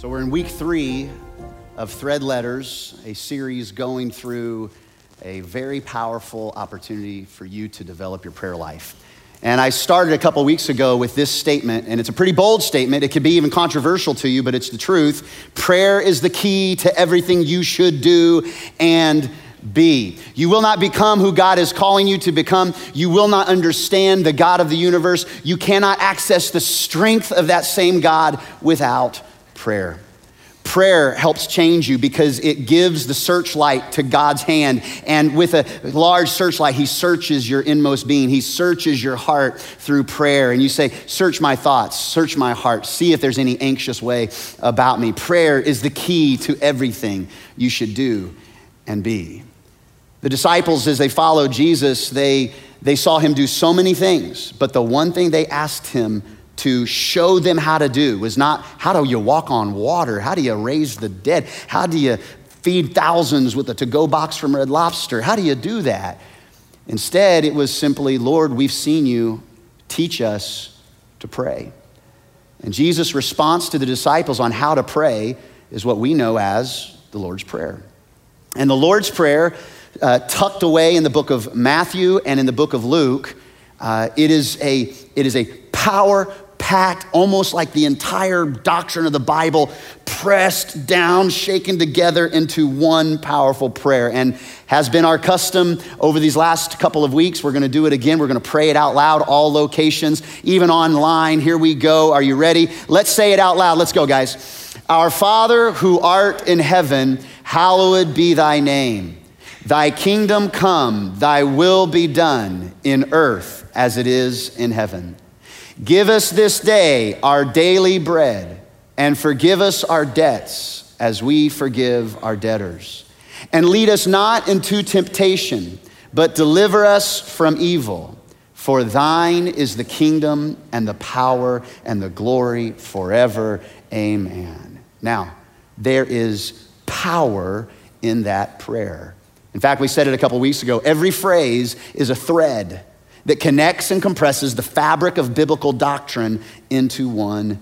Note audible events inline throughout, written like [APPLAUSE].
So, we're in week three of Thread Letters, a series going through a very powerful opportunity for you to develop your prayer life. And I started a couple weeks ago with this statement, and it's a pretty bold statement. It could be even controversial to you, but it's the truth. Prayer is the key to everything you should do and be. You will not become who God is calling you to become. You will not understand the God of the universe. You cannot access the strength of that same God without prayer. Prayer helps change you because it gives the searchlight to God's hand. And with a large searchlight, He searches your inmost being. He searches your heart through prayer. And you say, Search my thoughts, search my heart, see if there's any anxious way about me. Prayer is the key to everything you should do and be. The disciples, as they followed Jesus, they, they saw him do so many things, but the one thing they asked him to show them how to do was not how do you walk on water? How do you raise the dead? How do you feed thousands with a to go box from Red Lobster? How do you do that? Instead, it was simply, Lord, we've seen you teach us to pray. And Jesus' response to the disciples on how to pray is what we know as the Lord's Prayer. And the Lord's Prayer, uh, tucked away in the book of Matthew and in the book of Luke, uh, it, is a, it is a power packed, almost like the entire doctrine of the Bible, pressed down, shaken together into one powerful prayer. And has been our custom over these last couple of weeks. We're going to do it again. We're going to pray it out loud, all locations, even online. Here we go. Are you ready? Let's say it out loud. Let's go, guys. Our Father who art in heaven, hallowed be thy name. Thy kingdom come, thy will be done in earth as it is in heaven. Give us this day our daily bread, and forgive us our debts as we forgive our debtors. And lead us not into temptation, but deliver us from evil. For thine is the kingdom and the power and the glory forever. Amen. Now, there is power in that prayer. In fact, we said it a couple weeks ago. Every phrase is a thread that connects and compresses the fabric of biblical doctrine into one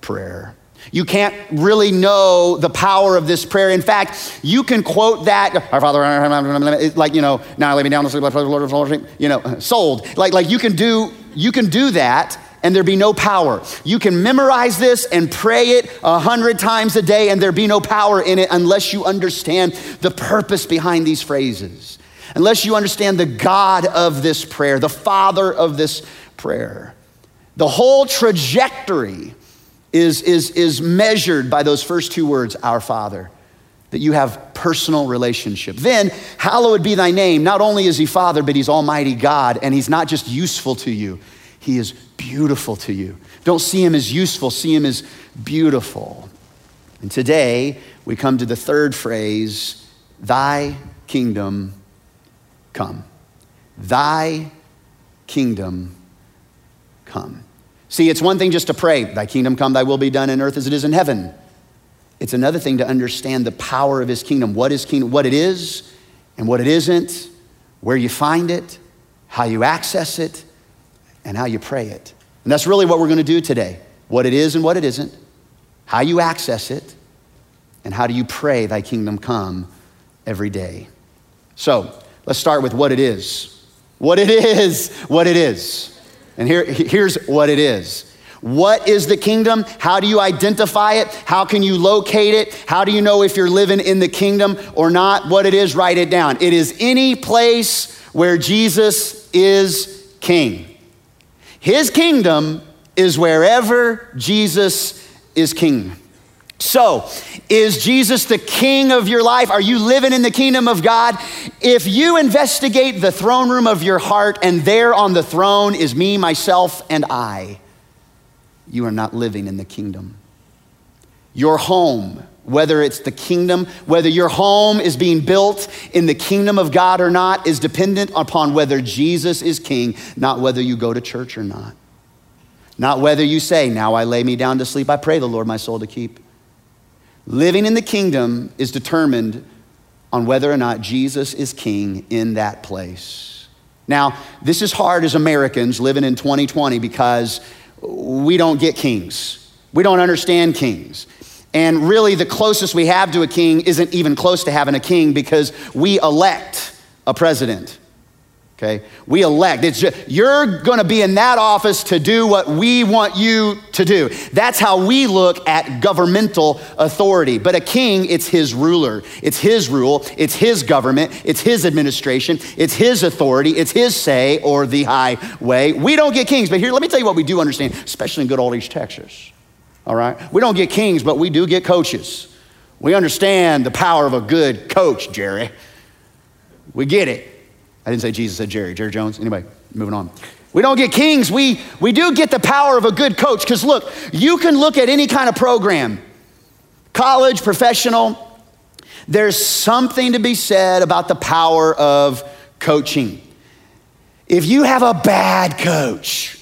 prayer. You can't really know the power of this prayer. In fact, you can quote that, Our Father, like, you know, now lay me down you know, sold. Like, like you can do, you can do that and there be no power. You can memorize this and pray it a hundred times a day and there be no power in it unless you understand the purpose behind these phrases unless you understand the God of this prayer, the Father of this prayer. The whole trajectory is, is, is measured by those first two words, our Father, that you have personal relationship. Then, hallowed be thy name. Not only is he Father, but he's Almighty God, and he's not just useful to you, he is beautiful to you. Don't see him as useful, see him as beautiful. And today, we come to the third phrase, thy kingdom come. Thy kingdom come. See, it's one thing just to pray, Thy kingdom come, Thy will be done in earth as it is in heaven. It's another thing to understand the power of His kingdom, what His kingdom, what it is and what it isn't, where you find it, how you access it, and how you pray it. And that's really what we're going to do today what it is and what it isn't, how you access it, and how do you pray, Thy kingdom come every day. So, Let's start with what it is. What it is, what it is. And here, here's what it is. What is the kingdom? How do you identify it? How can you locate it? How do you know if you're living in the kingdom or not? What it is, write it down. It is any place where Jesus is king. His kingdom is wherever Jesus is king. So, is Jesus the king of your life? Are you living in the kingdom of God? If you investigate the throne room of your heart and there on the throne is me, myself, and I, you are not living in the kingdom. Your home, whether it's the kingdom, whether your home is being built in the kingdom of God or not, is dependent upon whether Jesus is king, not whether you go to church or not. Not whether you say, Now I lay me down to sleep, I pray the Lord my soul to keep. Living in the kingdom is determined on whether or not Jesus is king in that place. Now, this is hard as Americans living in 2020 because we don't get kings. We don't understand kings. And really, the closest we have to a king isn't even close to having a king because we elect a president. Okay? We elect. It's just, you're going to be in that office to do what we want you to do. That's how we look at governmental authority. But a king, it's his ruler. It's his rule. It's his government. It's his administration. It's his authority. It's his say or the highway. We don't get kings. But here, let me tell you what we do understand, especially in good old East Texas. All right? We don't get kings, but we do get coaches. We understand the power of a good coach, Jerry. We get it. I didn't say Jesus, I said Jerry. Jerry Jones. Anyway, moving on. We don't get kings. We, we do get the power of a good coach. Because look, you can look at any kind of program, college, professional. There's something to be said about the power of coaching. If you have a bad coach,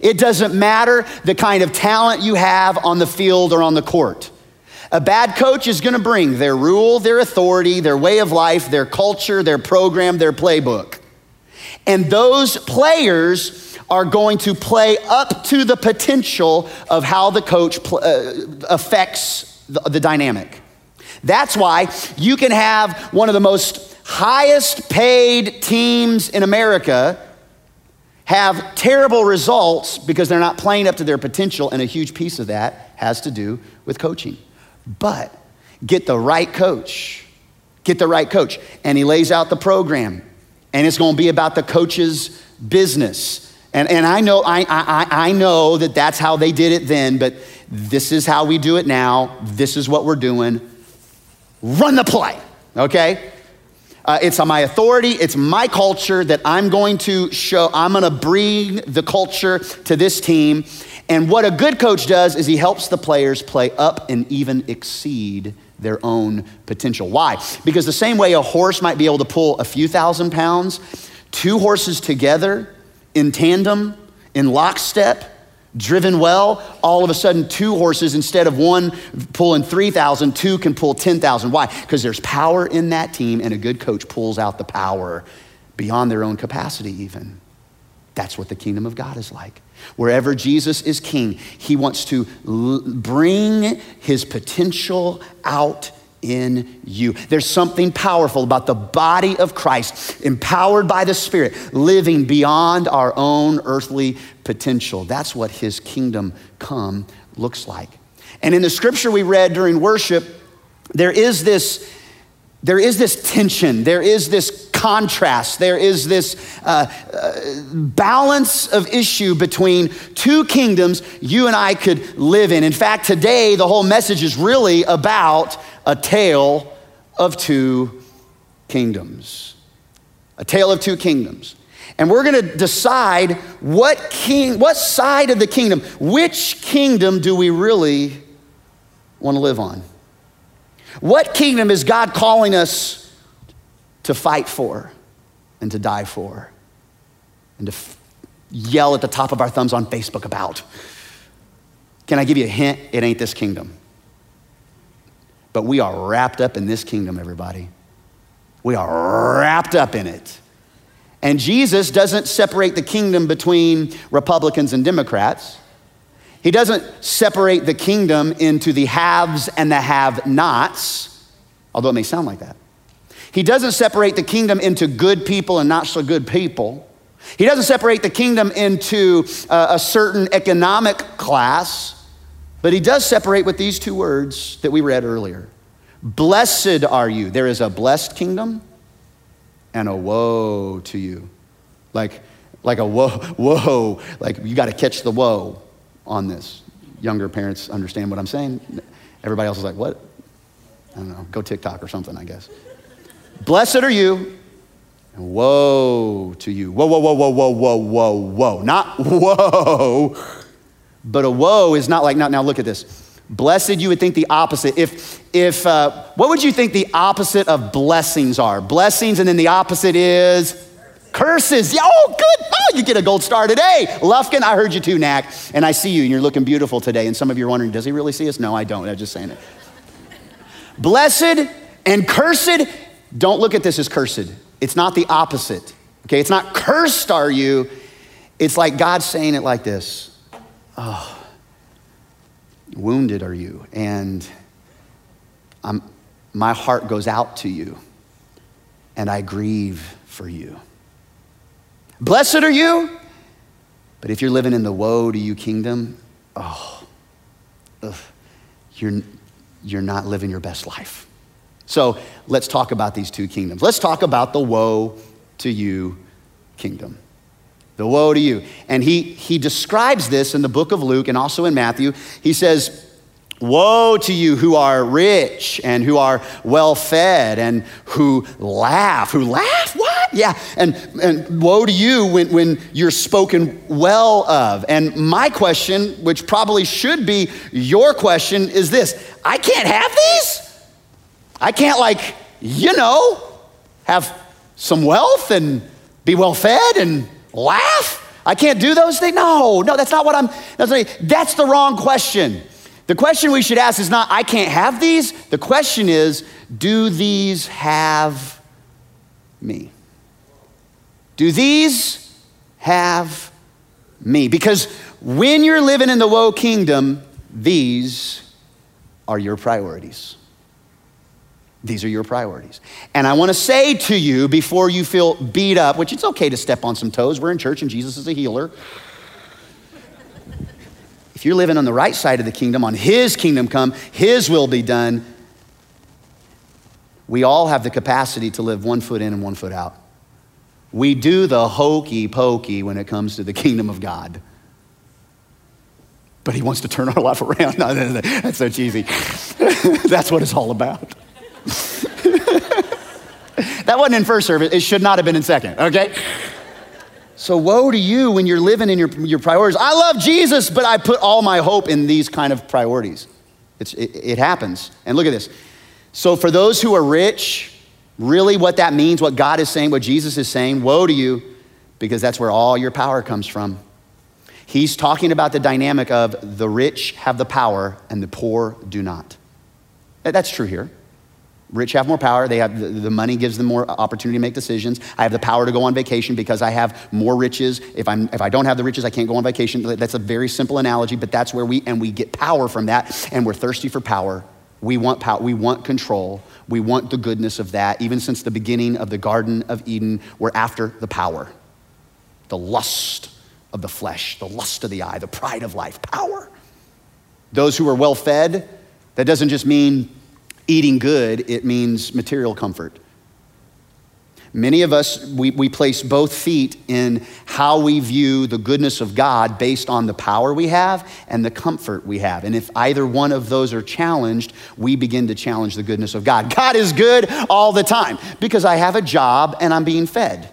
it doesn't matter the kind of talent you have on the field or on the court. A bad coach is going to bring their rule, their authority, their way of life, their culture, their program, their playbook. And those players are going to play up to the potential of how the coach pl- uh, affects the, the dynamic. That's why you can have one of the most highest paid teams in America have terrible results because they're not playing up to their potential, and a huge piece of that has to do with coaching. But get the right coach. Get the right coach. And he lays out the program. And it's going to be about the coach's business. And, and I, know, I, I, I know that that's how they did it then, but this is how we do it now. This is what we're doing. Run the play, okay? Uh, it's on my authority, it's my culture that I'm going to show, I'm going to bring the culture to this team. And what a good coach does is he helps the players play up and even exceed their own potential. Why? Because the same way a horse might be able to pull a few thousand pounds, two horses together in tandem, in lockstep, driven well, all of a sudden two horses, instead of one pulling 3,000, two can pull 10,000. Why? Because there's power in that team, and a good coach pulls out the power beyond their own capacity, even. That's what the kingdom of God is like. Wherever Jesus is king, he wants to l- bring his potential out in you. There's something powerful about the body of Christ, empowered by the Spirit, living beyond our own earthly potential. That's what his kingdom come looks like. And in the scripture we read during worship, there is this there is this tension, there is this contrast, there is this uh, uh, balance of issue between two kingdoms you and I could live in. In fact, today the whole message is really about a tale of two kingdoms. A tale of two kingdoms. And we're going to decide what king, what side of the kingdom, which kingdom do we really want to live on? What kingdom is God calling us to fight for and to die for and to f- yell at the top of our thumbs on Facebook about? Can I give you a hint? It ain't this kingdom. But we are wrapped up in this kingdom, everybody. We are wrapped up in it. And Jesus doesn't separate the kingdom between Republicans and Democrats. He doesn't separate the kingdom into the haves and the have nots, although it may sound like that. He doesn't separate the kingdom into good people and not so good people. He doesn't separate the kingdom into uh, a certain economic class, but he does separate with these two words that we read earlier. Blessed are you. There is a blessed kingdom and a woe to you. Like, like a whoa, whoa, like you got to catch the woe on this. Younger parents understand what I'm saying. Everybody else is like, what? I don't know. Go TikTok or something, I guess. Blessed are you, and woe to you. Whoa, whoa, whoa, whoa, whoa, whoa, whoa, whoa. Not [LAUGHS] whoa, but a woe is not like, now, now look at this. Blessed, you would think the opposite. If, if, uh, what would you think the opposite of blessings are? Blessings, and then the opposite is Curses. Yeah, oh, good. Oh, you get a gold star today. Lufkin, I heard you too, Knack. And I see you, and you're looking beautiful today. And some of you are wondering, does he really see us? No, I don't. I'm just saying it. Blessed and cursed. Don't look at this as cursed. It's not the opposite. Okay, it's not cursed are you. It's like God saying it like this. Oh, wounded are you, and I'm, my heart goes out to you and I grieve for you. Blessed are you. But if you're living in the woe to you kingdom, oh, ugh, you're, you're not living your best life. So let's talk about these two kingdoms. Let's talk about the woe to you kingdom. The woe to you. And he, he describes this in the book of Luke and also in Matthew. He says, Woe to you who are rich and who are well fed and who laugh. Who laugh? What? Yeah. And, and woe to you when, when you're spoken well of. And my question, which probably should be your question, is this I can't have these? I can't, like, you know, have some wealth and be well fed and laugh? I can't do those things? No, no, that's not what I'm, that's, that's the wrong question. The question we should ask is not, I can't have these. The question is, do these have me? Do these have me? Because when you're living in the woe kingdom, these are your priorities. These are your priorities. And I want to say to you before you feel beat up, which it's okay to step on some toes. We're in church and Jesus is a healer. If you're living on the right side of the kingdom, on His kingdom come, His will be done, we all have the capacity to live one foot in and one foot out. We do the hokey pokey when it comes to the kingdom of God. But He wants to turn our life [LAUGHS] around. That's so cheesy. [LAUGHS] that's what it's all about. [LAUGHS] that wasn't in first service. It should not have been in second, okay? So, woe to you when you're living in your, your priorities. I love Jesus, but I put all my hope in these kind of priorities. It, it happens. And look at this. So, for those who are rich, really what that means, what God is saying, what Jesus is saying, woe to you, because that's where all your power comes from. He's talking about the dynamic of the rich have the power and the poor do not. That's true here. Rich have more power. They have the money gives them more opportunity to make decisions. I have the power to go on vacation because I have more riches. If, I'm, if I don't have the riches, I can't go on vacation. That's a very simple analogy, but that's where we, and we get power from that, and we're thirsty for power. We want power. We want control. We want the goodness of that. Even since the beginning of the Garden of Eden, we're after the power, the lust of the flesh, the lust of the eye, the pride of life, power. Those who are well fed, that doesn't just mean eating good, it means material comfort. Many of us, we, we place both feet in how we view the goodness of God based on the power we have and the comfort we have. And if either one of those are challenged, we begin to challenge the goodness of God. God is good all the time because I have a job and I'm being fed.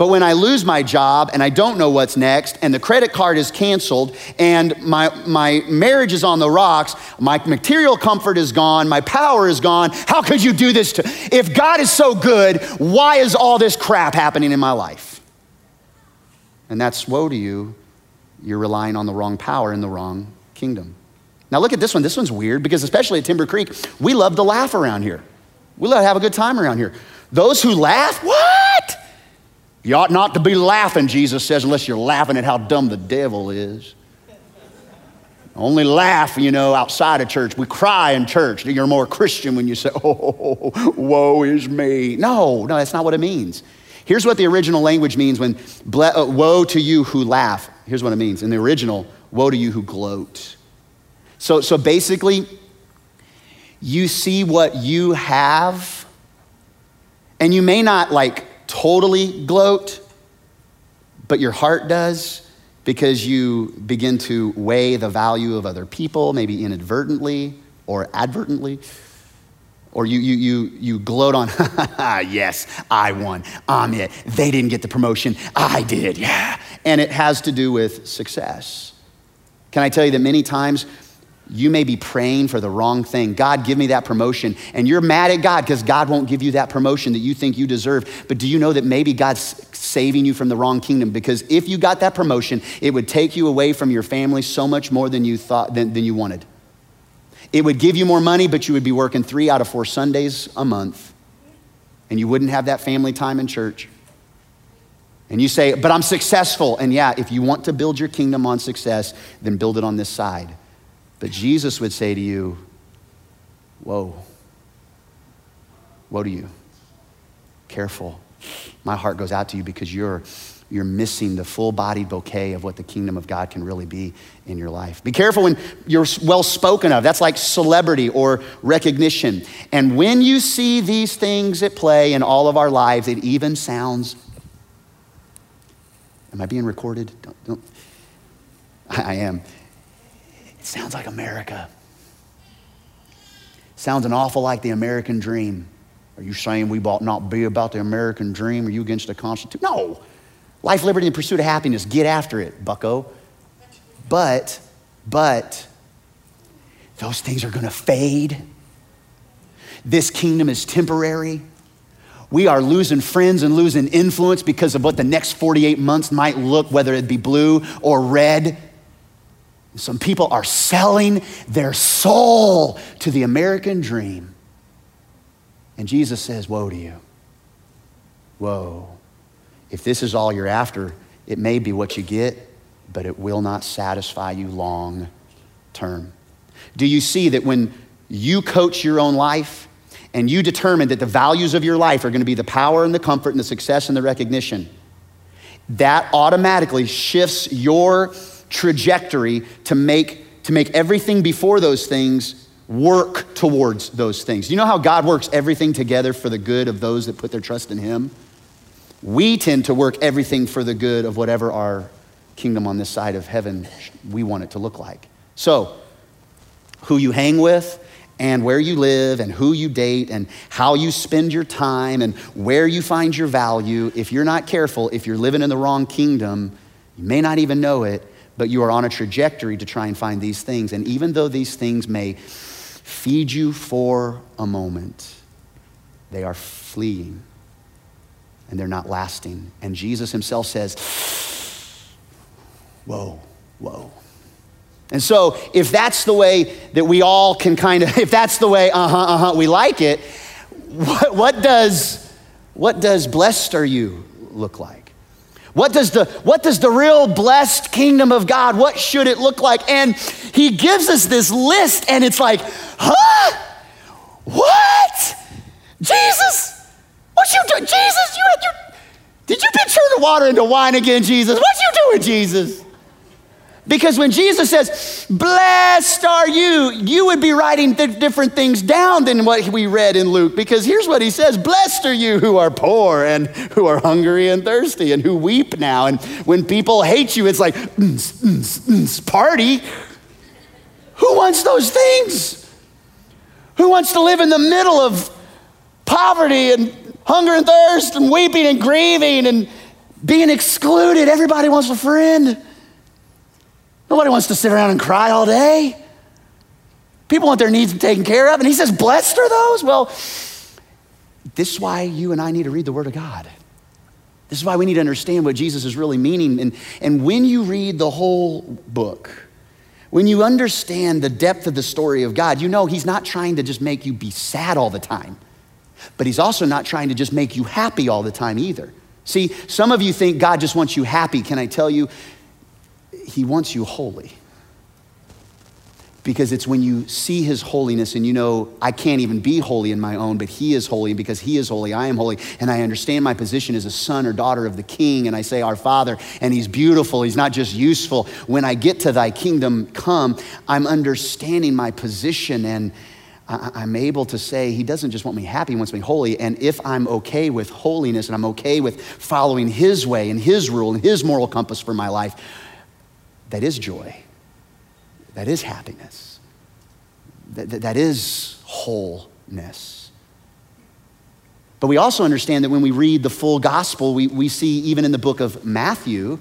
But when I lose my job and I don't know what's next, and the credit card is canceled, and my, my marriage is on the rocks, my material comfort is gone, my power is gone, how could you do this to? If God is so good, why is all this crap happening in my life? And that's woe to you. You're relying on the wrong power in the wrong kingdom. Now, look at this one. This one's weird because, especially at Timber Creek, we love to laugh around here. We love to have a good time around here. Those who laugh, what? You ought not to be laughing, Jesus says, unless you're laughing at how dumb the devil is. Only laugh, you know, outside of church. We cry in church. You're more Christian when you say, [LAUGHS] oh, woe is me. No, no, that's not what it means. Here's what the original language means when uh, woe to you who laugh. Here's what it means. In the original, woe to you who gloat. So, so basically, you see what you have, and you may not like totally gloat, but your heart does because you begin to weigh the value of other people, maybe inadvertently or advertently. Or you, you, you, you gloat on, [LAUGHS] yes, I won. I'm it. They didn't get the promotion. I did, yeah. And it has to do with success. Can I tell you that many times you may be praying for the wrong thing. God, give me that promotion. And you're mad at God because God won't give you that promotion that you think you deserve. But do you know that maybe God's saving you from the wrong kingdom? Because if you got that promotion, it would take you away from your family so much more than you thought, than, than you wanted. It would give you more money, but you would be working three out of four Sundays a month. And you wouldn't have that family time in church. And you say, but I'm successful. And yeah, if you want to build your kingdom on success, then build it on this side. But Jesus would say to you, Whoa. Woe to you. Careful. My heart goes out to you because you're, you're missing the full bodied bouquet of what the kingdom of God can really be in your life. Be careful when you're well spoken of. That's like celebrity or recognition. And when you see these things at play in all of our lives, it even sounds. Am I being recorded? Don't, don't. [LAUGHS] I am. It sounds like America. Sounds an awful like the American dream. Are you saying we ought not be about the American dream? Are you against the Constitution? No. Life, liberty, and pursuit of happiness. Get after it, bucko. But, but, those things are going to fade. This kingdom is temporary. We are losing friends and losing influence because of what the next 48 months might look, whether it be blue or red. Some people are selling their soul to the American dream. And Jesus says, Woe to you. Woe. If this is all you're after, it may be what you get, but it will not satisfy you long term. Do you see that when you coach your own life and you determine that the values of your life are going to be the power and the comfort and the success and the recognition, that automatically shifts your trajectory to make, to make everything before those things work towards those things. You know how God works everything together for the good of those that put their trust in Him? We tend to work everything for the good of whatever our kingdom on this side of heaven we want it to look like. So, who you hang with, and where you live, and who you date, and how you spend your time, and where you find your value, if you're not careful, if you're living in the wrong kingdom, you may not even know it, but you are on a trajectory to try and find these things. And even though these things may feed you for a moment, they are fleeing and they're not lasting. And Jesus himself says, Whoa, whoa. And so, if that's the way that we all can kind of, [LAUGHS] if that's the way, uh huh, uh huh, we like it, what, what, does, what does blessed are you look like? What does, the, what does the real blessed kingdom of God, what should it look like? And he gives us this list, and it's like, huh? What? Jesus? What you doing? Jesus, you, you, did you turn the water into wine again, Jesus? What you doing, Jesus? Because when Jesus says, Blessed are you, you would be writing th- different things down than what we read in Luke. Because here's what he says Blessed are you who are poor and who are hungry and thirsty and who weep now. And when people hate you, it's like, mm, mm, mm, party. Who wants those things? Who wants to live in the middle of poverty and hunger and thirst and weeping and grieving and being excluded? Everybody wants a friend. Nobody wants to sit around and cry all day. People want their needs taken care of. And he says, Blessed are those? Well, this is why you and I need to read the Word of God. This is why we need to understand what Jesus is really meaning. And, and when you read the whole book, when you understand the depth of the story of God, you know He's not trying to just make you be sad all the time, but He's also not trying to just make you happy all the time either. See, some of you think God just wants you happy. Can I tell you, he wants you holy. Because it's when you see his holiness and you know, I can't even be holy in my own, but he is holy. And because he is holy, I am holy. And I understand my position as a son or daughter of the king. And I say, Our Father, and he's beautiful. He's not just useful. When I get to thy kingdom come, I'm understanding my position and I'm able to say, He doesn't just want me happy, He wants me holy. And if I'm okay with holiness and I'm okay with following His way and His rule and His moral compass for my life, that is joy, that is happiness, that, that, that is wholeness. But we also understand that when we read the full gospel, we, we see even in the book of Matthew,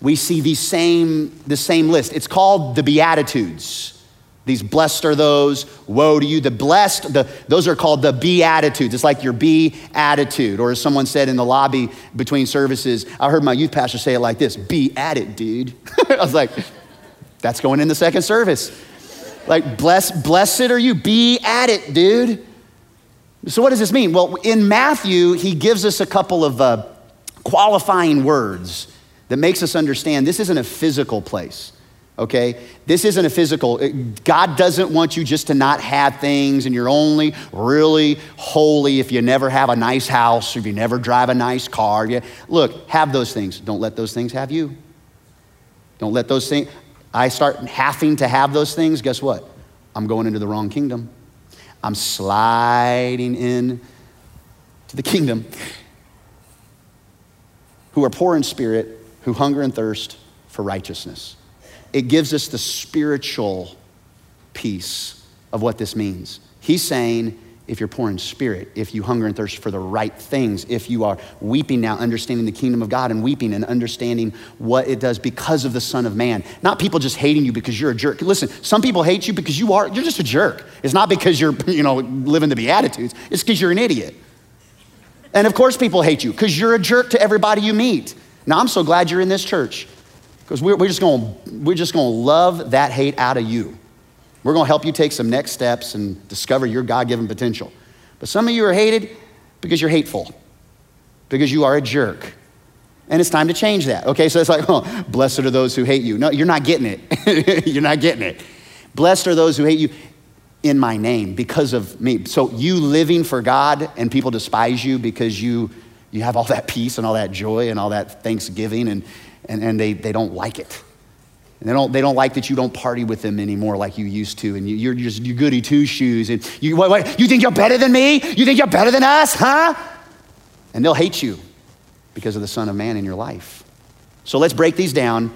we see the same, the same list. It's called the Beatitudes. These blessed are those, woe to you. The blessed, the, those are called the Beatitudes. It's like your be attitude. Or as someone said in the lobby between services, I heard my youth pastor say it like this be at it, dude. [LAUGHS] I was like, that's going in the second service. Like, bless, blessed are you, be at it, dude. So, what does this mean? Well, in Matthew, he gives us a couple of uh, qualifying words that makes us understand this isn't a physical place. Okay? This isn't a physical. God doesn't want you just to not have things and you're only really holy if you never have a nice house if you never drive a nice car. Yeah, look, have those things. Don't let those things have you. Don't let those things. I start having to have those things, guess what? I'm going into the wrong kingdom. I'm sliding in to the kingdom. Who are poor in spirit, who hunger and thirst for righteousness it gives us the spiritual piece of what this means. He's saying, if you're poor in spirit, if you hunger and thirst for the right things, if you are weeping now, understanding the kingdom of God and weeping and understanding what it does because of the Son of Man. Not people just hating you because you're a jerk. Listen, some people hate you because you are, you're just a jerk. It's not because you're, [LAUGHS] you know, living the Beatitudes, it's because you're an idiot. And of course, people hate you because you're a jerk to everybody you meet. Now, I'm so glad you're in this church because we're, we're just going we're just going to love that hate out of you. We're going to help you take some next steps and discover your God given potential. But some of you are hated because you're hateful, because you are a jerk. And it's time to change that. Okay, so it's like, oh, blessed are those who hate you. No, you're not getting it. [LAUGHS] you're not getting it. Blessed are those who hate you in my name because of me. So you living for God and people despise you because you you have all that peace and all that joy and all that thanksgiving and and, and they, they don't like it. And they don't, they don't like that you don't party with them anymore like you used to. And you, are just you goody two shoes. And you, what, what, you think you're better than me? You think you're better than us, huh? And they'll hate you because of the Son of Man in your life. So let's break these down.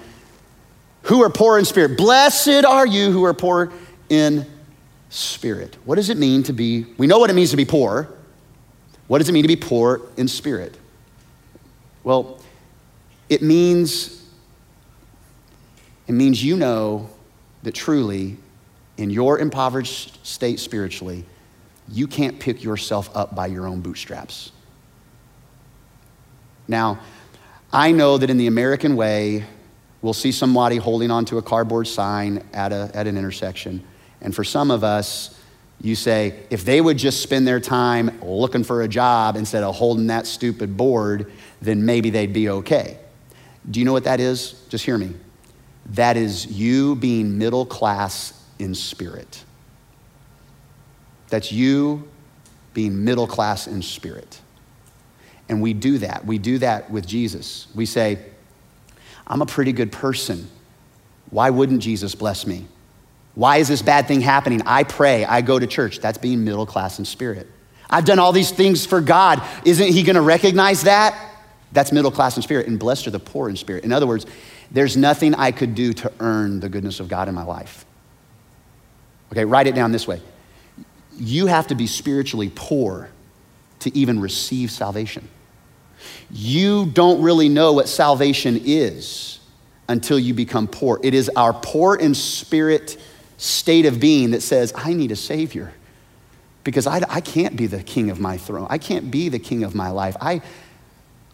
Who are poor in spirit? Blessed are you who are poor in spirit. What does it mean to be, we know what it means to be poor. What does it mean to be poor in spirit? Well, it means, it means you know that truly, in your impoverished state spiritually, you can't pick yourself up by your own bootstraps. Now, I know that in the American way, we'll see somebody holding onto a cardboard sign at, a, at an intersection. And for some of us, you say, if they would just spend their time looking for a job instead of holding that stupid board, then maybe they'd be okay. Do you know what that is? Just hear me. That is you being middle class in spirit. That's you being middle class in spirit. And we do that. We do that with Jesus. We say, I'm a pretty good person. Why wouldn't Jesus bless me? Why is this bad thing happening? I pray, I go to church. That's being middle class in spirit. I've done all these things for God. Isn't He going to recognize that? That's middle class in spirit, and blessed are the poor in spirit. In other words, there's nothing I could do to earn the goodness of God in my life. Okay, write it down this way. You have to be spiritually poor to even receive salvation. You don't really know what salvation is until you become poor. It is our poor in spirit state of being that says, I need a Savior because I, I can't be the king of my throne. I can't be the king of my life. I,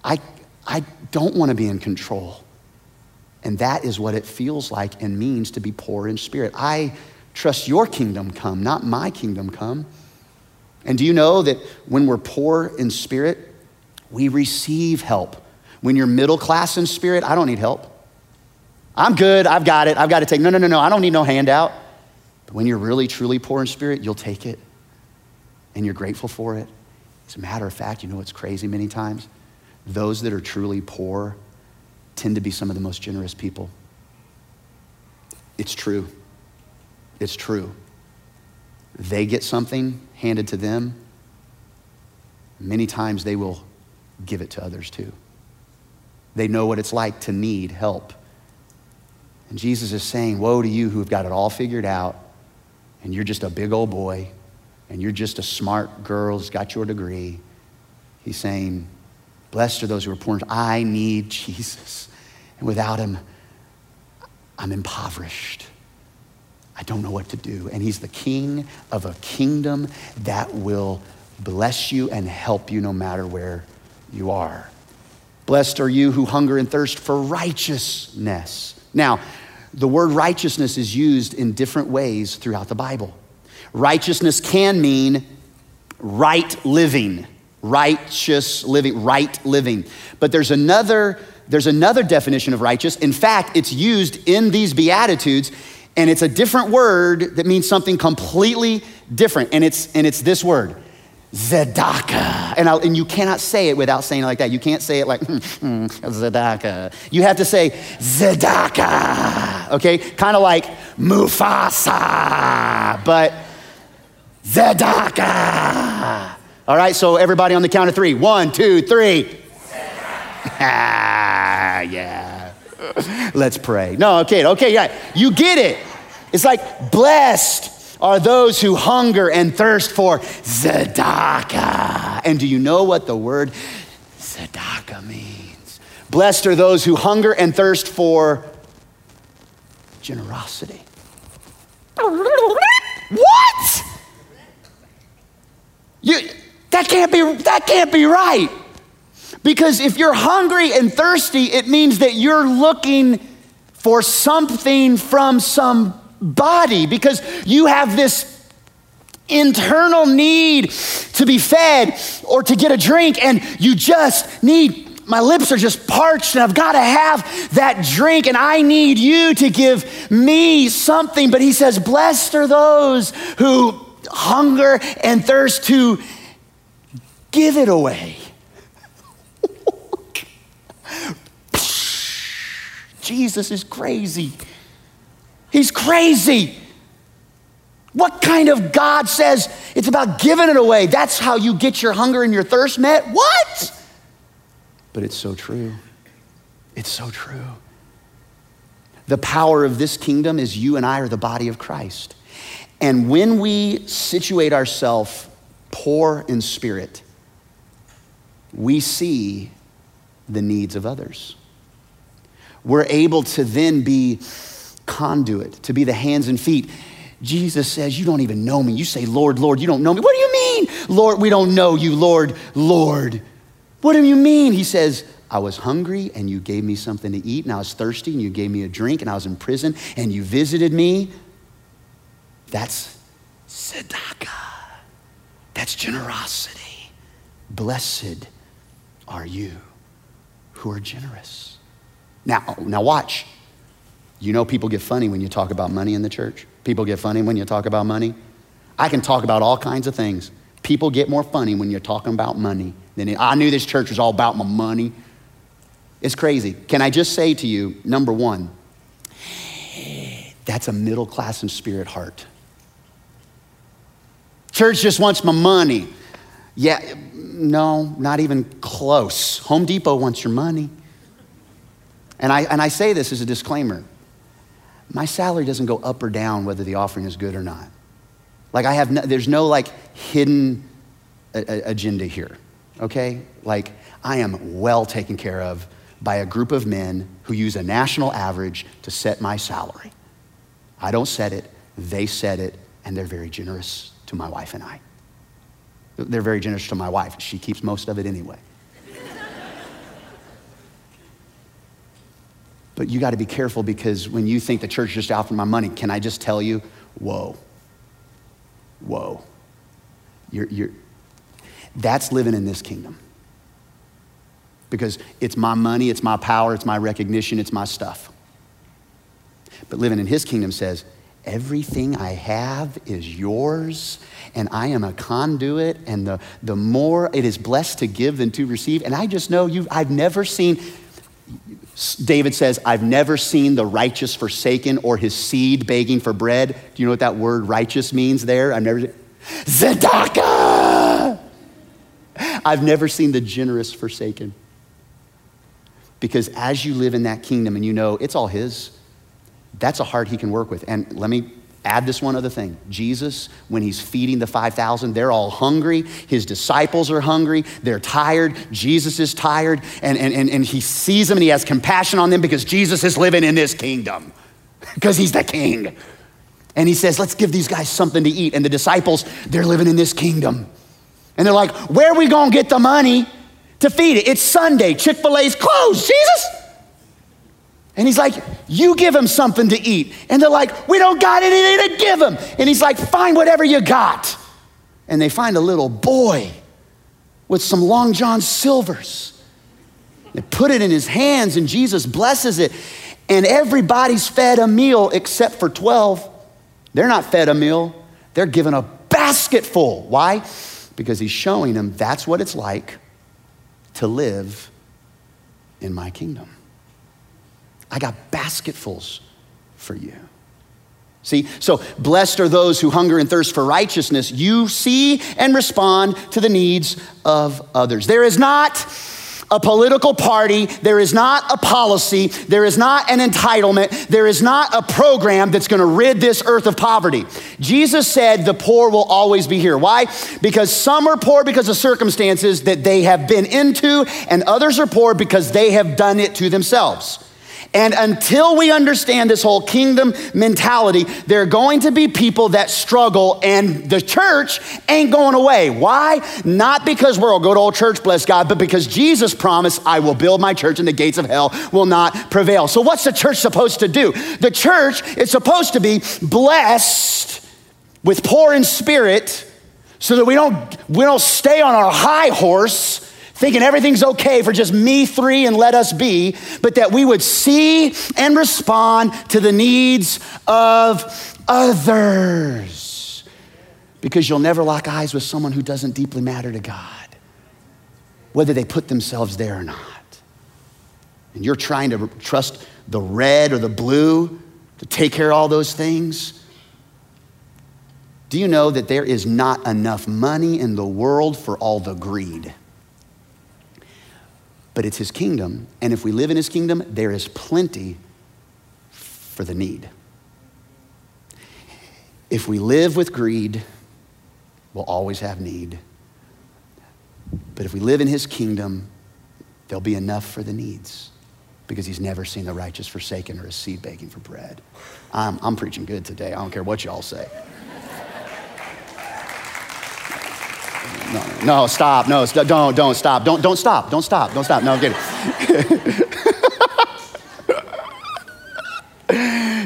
I, I don't want to be in control. And that is what it feels like and means to be poor in spirit. I trust your kingdom come, not my kingdom come. And do you know that when we're poor in spirit, we receive help? When you're middle class in spirit, I don't need help. I'm good, I've got it, I've got to take. No, no, no, no, I don't need no handout. But when you're really, truly poor in spirit, you'll take it and you're grateful for it. As a matter of fact, you know what's crazy many times? Those that are truly poor tend to be some of the most generous people. It's true. It's true. They get something handed to them, many times they will give it to others too. They know what it's like to need help. And Jesus is saying, Woe to you who've got it all figured out, and you're just a big old boy, and you're just a smart girl who's got your degree. He's saying, Blessed are those who are poor. I need Jesus. And without him, I'm impoverished. I don't know what to do. And he's the king of a kingdom that will bless you and help you no matter where you are. Blessed are you who hunger and thirst for righteousness. Now, the word righteousness is used in different ways throughout the Bible. Righteousness can mean right living righteous living, right living. But there's another there's another definition of righteous. In fact, it's used in these Beatitudes, and it's a different word that means something completely different. And it's, and it's this word Tzedakah. And, and you cannot say it without saying it like that. You can't say it like, [LAUGHS] hmm, hmm, Tzedakah. You have to say Tzedakah, okay? Kind of like Mufasa, but Tzedakah. All right, so everybody on the count of three. One, two, three. ah, [LAUGHS] yeah. Let's pray. No, okay, okay, yeah. You get it. It's like blessed are those who hunger and thirst for tzedakah. And do you know what the word tzedakah means? Blessed are those who hunger and thirst for generosity. What? You, that can't be that can't be right. Because if you're hungry and thirsty, it means that you're looking for something from some body because you have this internal need to be fed or to get a drink, and you just need. My lips are just parched, and I've got to have that drink, and I need you to give me something. But he says, Blessed are those who hunger and thirst to give it away. Jesus is crazy. He's crazy. What kind of God says it's about giving it away? That's how you get your hunger and your thirst met? What? But it's so true. It's so true. The power of this kingdom is you and I are the body of Christ. And when we situate ourselves poor in spirit, we see the needs of others. We're able to then be conduit, to be the hands and feet. Jesus says, You don't even know me. You say, Lord, Lord, you don't know me. What do you mean? Lord, we don't know you, Lord, Lord. What do you mean? He says, I was hungry and you gave me something to eat, and I was thirsty and you gave me a drink, and I was in prison and you visited me. That's tzedakah. That's generosity. Blessed are you who are generous. Now, now watch. You know, people get funny when you talk about money in the church. People get funny when you talk about money. I can talk about all kinds of things. People get more funny when you're talking about money than it, I knew this church was all about my money. It's crazy. Can I just say to you, number one, that's a middle class and spirit heart. Church just wants my money. Yeah, no, not even close. Home Depot wants your money. And I, and I say this as a disclaimer my salary doesn't go up or down whether the offering is good or not. Like I have, no, there's no like hidden a, a agenda here, okay? Like I am well taken care of by a group of men who use a national average to set my salary. I don't set it, they set it, and they're very generous to my wife and I. They're very generous to my wife. She keeps most of it anyway. But you got to be careful because when you think the church just out for my money, can I just tell you, whoa, whoa. You're, you're, that's living in this kingdom. Because it's my money, it's my power, it's my recognition, it's my stuff. But living in his kingdom says, everything I have is yours, and I am a conduit, and the, the more it is blessed to give than to receive. And I just know you, I've never seen, David says, I've never seen the righteous forsaken or his seed begging for bread. Do you know what that word righteous means there? I've never, Tzedakah! I've never seen the generous forsaken. Because as you live in that kingdom and you know it's all his, that's a heart he can work with. And let me Add this one other thing. Jesus, when he's feeding the 5,000, they're all hungry. His disciples are hungry. They're tired. Jesus is tired. And, and, and, and he sees them and he has compassion on them because Jesus is living in this kingdom, [LAUGHS] because he's the king. And he says, Let's give these guys something to eat. And the disciples, they're living in this kingdom. And they're like, Where are we going to get the money to feed it? It's Sunday. Chick fil A's closed, Jesus. And he's like, You give him something to eat. And they're like, We don't got anything to give him. And he's like, Find whatever you got. And they find a little boy with some Long John Silvers. They put it in his hands, and Jesus blesses it. And everybody's fed a meal except for 12. They're not fed a meal, they're given a basket full. Why? Because he's showing them that's what it's like to live in my kingdom. I got basketfuls for you. See, so blessed are those who hunger and thirst for righteousness. You see and respond to the needs of others. There is not a political party, there is not a policy, there is not an entitlement, there is not a program that's gonna rid this earth of poverty. Jesus said the poor will always be here. Why? Because some are poor because of circumstances that they have been into, and others are poor because they have done it to themselves. And until we understand this whole kingdom mentality, there are going to be people that struggle, and the church ain't going away. Why? Not because we're a good old church, bless God, but because Jesus promised, I will build my church, and the gates of hell will not prevail. So, what's the church supposed to do? The church is supposed to be blessed with poor in spirit so that we don't, we don't stay on our high horse thinking everything's okay for just me three and let us be, but that we would see and respond to the needs of others. Because you'll never lock eyes with someone who doesn't deeply matter to God, whether they put themselves there or not. And you're trying to trust the red or the blue to take care of all those things. Do you know that there is not enough money in the world for all the greed? But it's his kingdom. And if we live in his kingdom, there is plenty for the need. If we live with greed, we'll always have need. But if we live in his kingdom, there'll be enough for the needs because he's never seen the righteous forsaken or a seed begging for bread. I'm, I'm preaching good today. I don't care what y'all say. No, no, stop. No, st- don't, don't stop. Don't, don't stop. Don't stop. Don't stop. No, get it.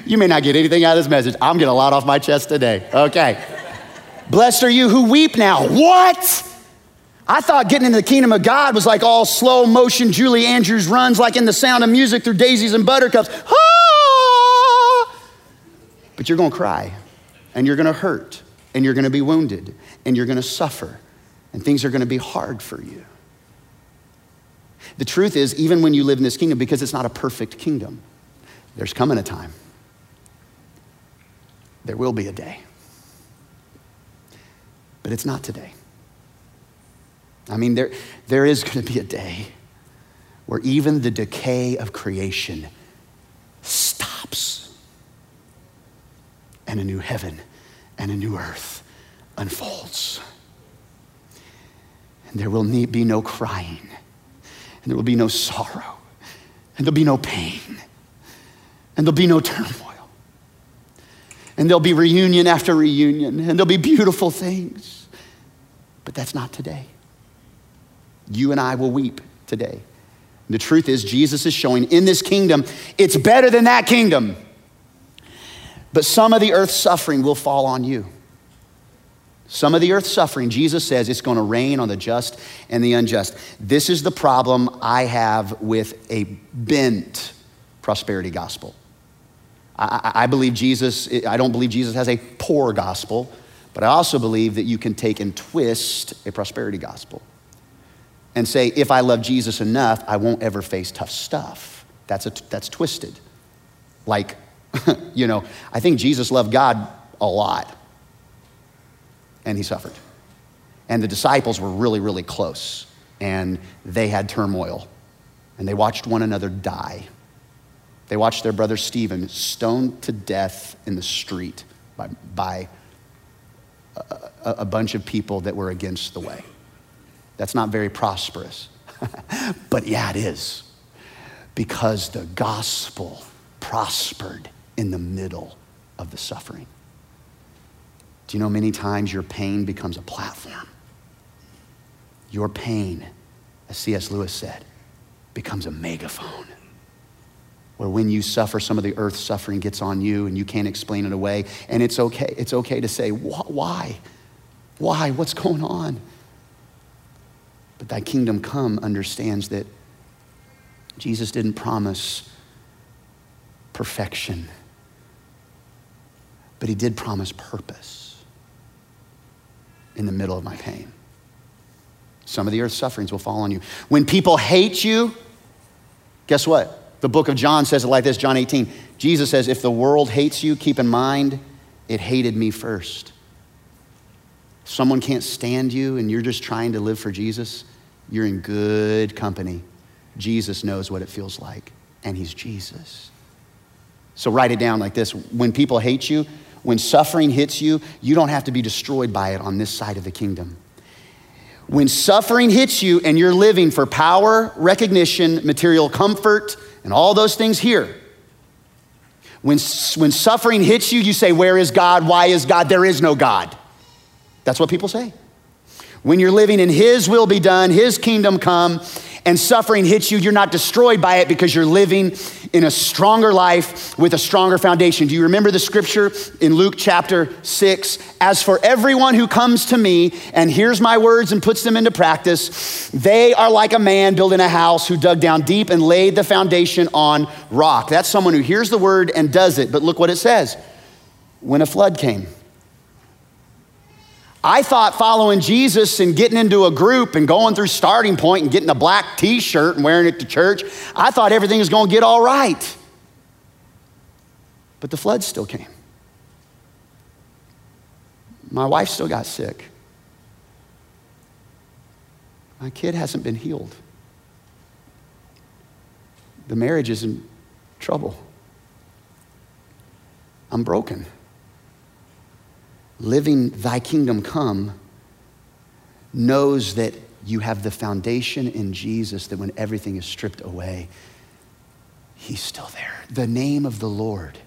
[LAUGHS] you may not get anything out of this message. I'm getting a lot off my chest today. Okay. Blessed are you who weep now. What? I thought getting into the kingdom of God was like all slow motion Julie Andrews runs, like in the sound of music through daisies and buttercups. But you're going to cry, and you're going to hurt, and you're going to be wounded, and you're going to suffer and things are going to be hard for you. The truth is, even when you live in this kingdom, because it's not a perfect kingdom, there's coming a time. There will be a day. But it's not today. I mean, there, there is going to be a day where even the decay of creation stops and a new heaven and a new earth unfolds. And there will be no crying, and there will be no sorrow, and there'll be no pain, and there'll be no turmoil. And there'll be reunion after reunion, and there'll be beautiful things. But that's not today. You and I will weep today. And the truth is, Jesus is showing in this kingdom, it's better than that kingdom. But some of the earth's suffering will fall on you. Some of the earth suffering, Jesus says it's going to rain on the just and the unjust. This is the problem I have with a bent prosperity gospel. I, I, believe Jesus, I don't believe Jesus has a poor gospel, but I also believe that you can take and twist a prosperity gospel and say, if I love Jesus enough, I won't ever face tough stuff. That's, a, that's twisted. Like, [LAUGHS] you know, I think Jesus loved God a lot and he suffered. And the disciples were really, really close, and they had turmoil, and they watched one another die. They watched their brother Stephen stoned to death in the street by, by a, a bunch of people that were against the way. That's not very prosperous. [LAUGHS] but yeah, it is. Because the gospel prospered in the middle of the suffering. Do you know many times your pain becomes a platform? Your pain, as C.S. Lewis said, becomes a megaphone. Where when you suffer, some of the earth's suffering gets on you and you can't explain it away. And it's okay, it's okay to say, why? Why? What's going on? But thy kingdom come understands that Jesus didn't promise perfection, but he did promise purpose in the middle of my pain. Some of the earth's sufferings will fall on you. When people hate you, guess what? The book of John says it like this John 18. Jesus says, If the world hates you, keep in mind it hated me first. Someone can't stand you and you're just trying to live for Jesus, you're in good company. Jesus knows what it feels like, and He's Jesus. So write it down like this when people hate you, when suffering hits you, you don't have to be destroyed by it on this side of the kingdom. When suffering hits you and you're living for power, recognition, material comfort, and all those things here, when, when suffering hits you, you say, Where is God? Why is God? There is no God. That's what people say. When you're living in His will be done, His kingdom come, and suffering hits you, you're not destroyed by it because you're living in a stronger life with a stronger foundation. Do you remember the scripture in Luke chapter 6? As for everyone who comes to me and hears my words and puts them into practice, they are like a man building a house who dug down deep and laid the foundation on rock. That's someone who hears the word and does it. But look what it says when a flood came I thought following Jesus and getting into a group and going through starting point and getting a black t shirt and wearing it to church, I thought everything was going to get all right. But the flood still came. My wife still got sick. My kid hasn't been healed. The marriage is in trouble. I'm broken living thy kingdom come knows that you have the foundation in Jesus that when everything is stripped away, he's still there. The name of the Lord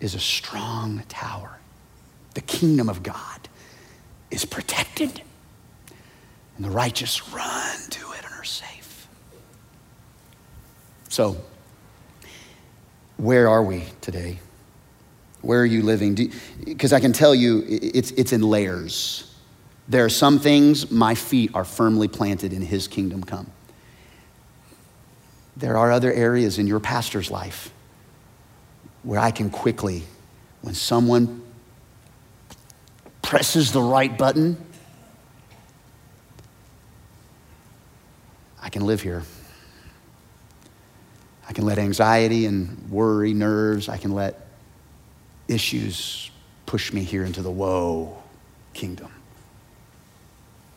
is a strong tower. The kingdom of God is protected, and the righteous run to it and are safe. So, where are we today? Where are you living? Because I can tell you, it's, it's in layers. There are some things my feet are firmly planted in His kingdom come. There are other areas in your pastor's life where I can quickly, when someone presses the right button, I can live here. I can let anxiety and worry, nerves, I can let issues push me here into the woe kingdom.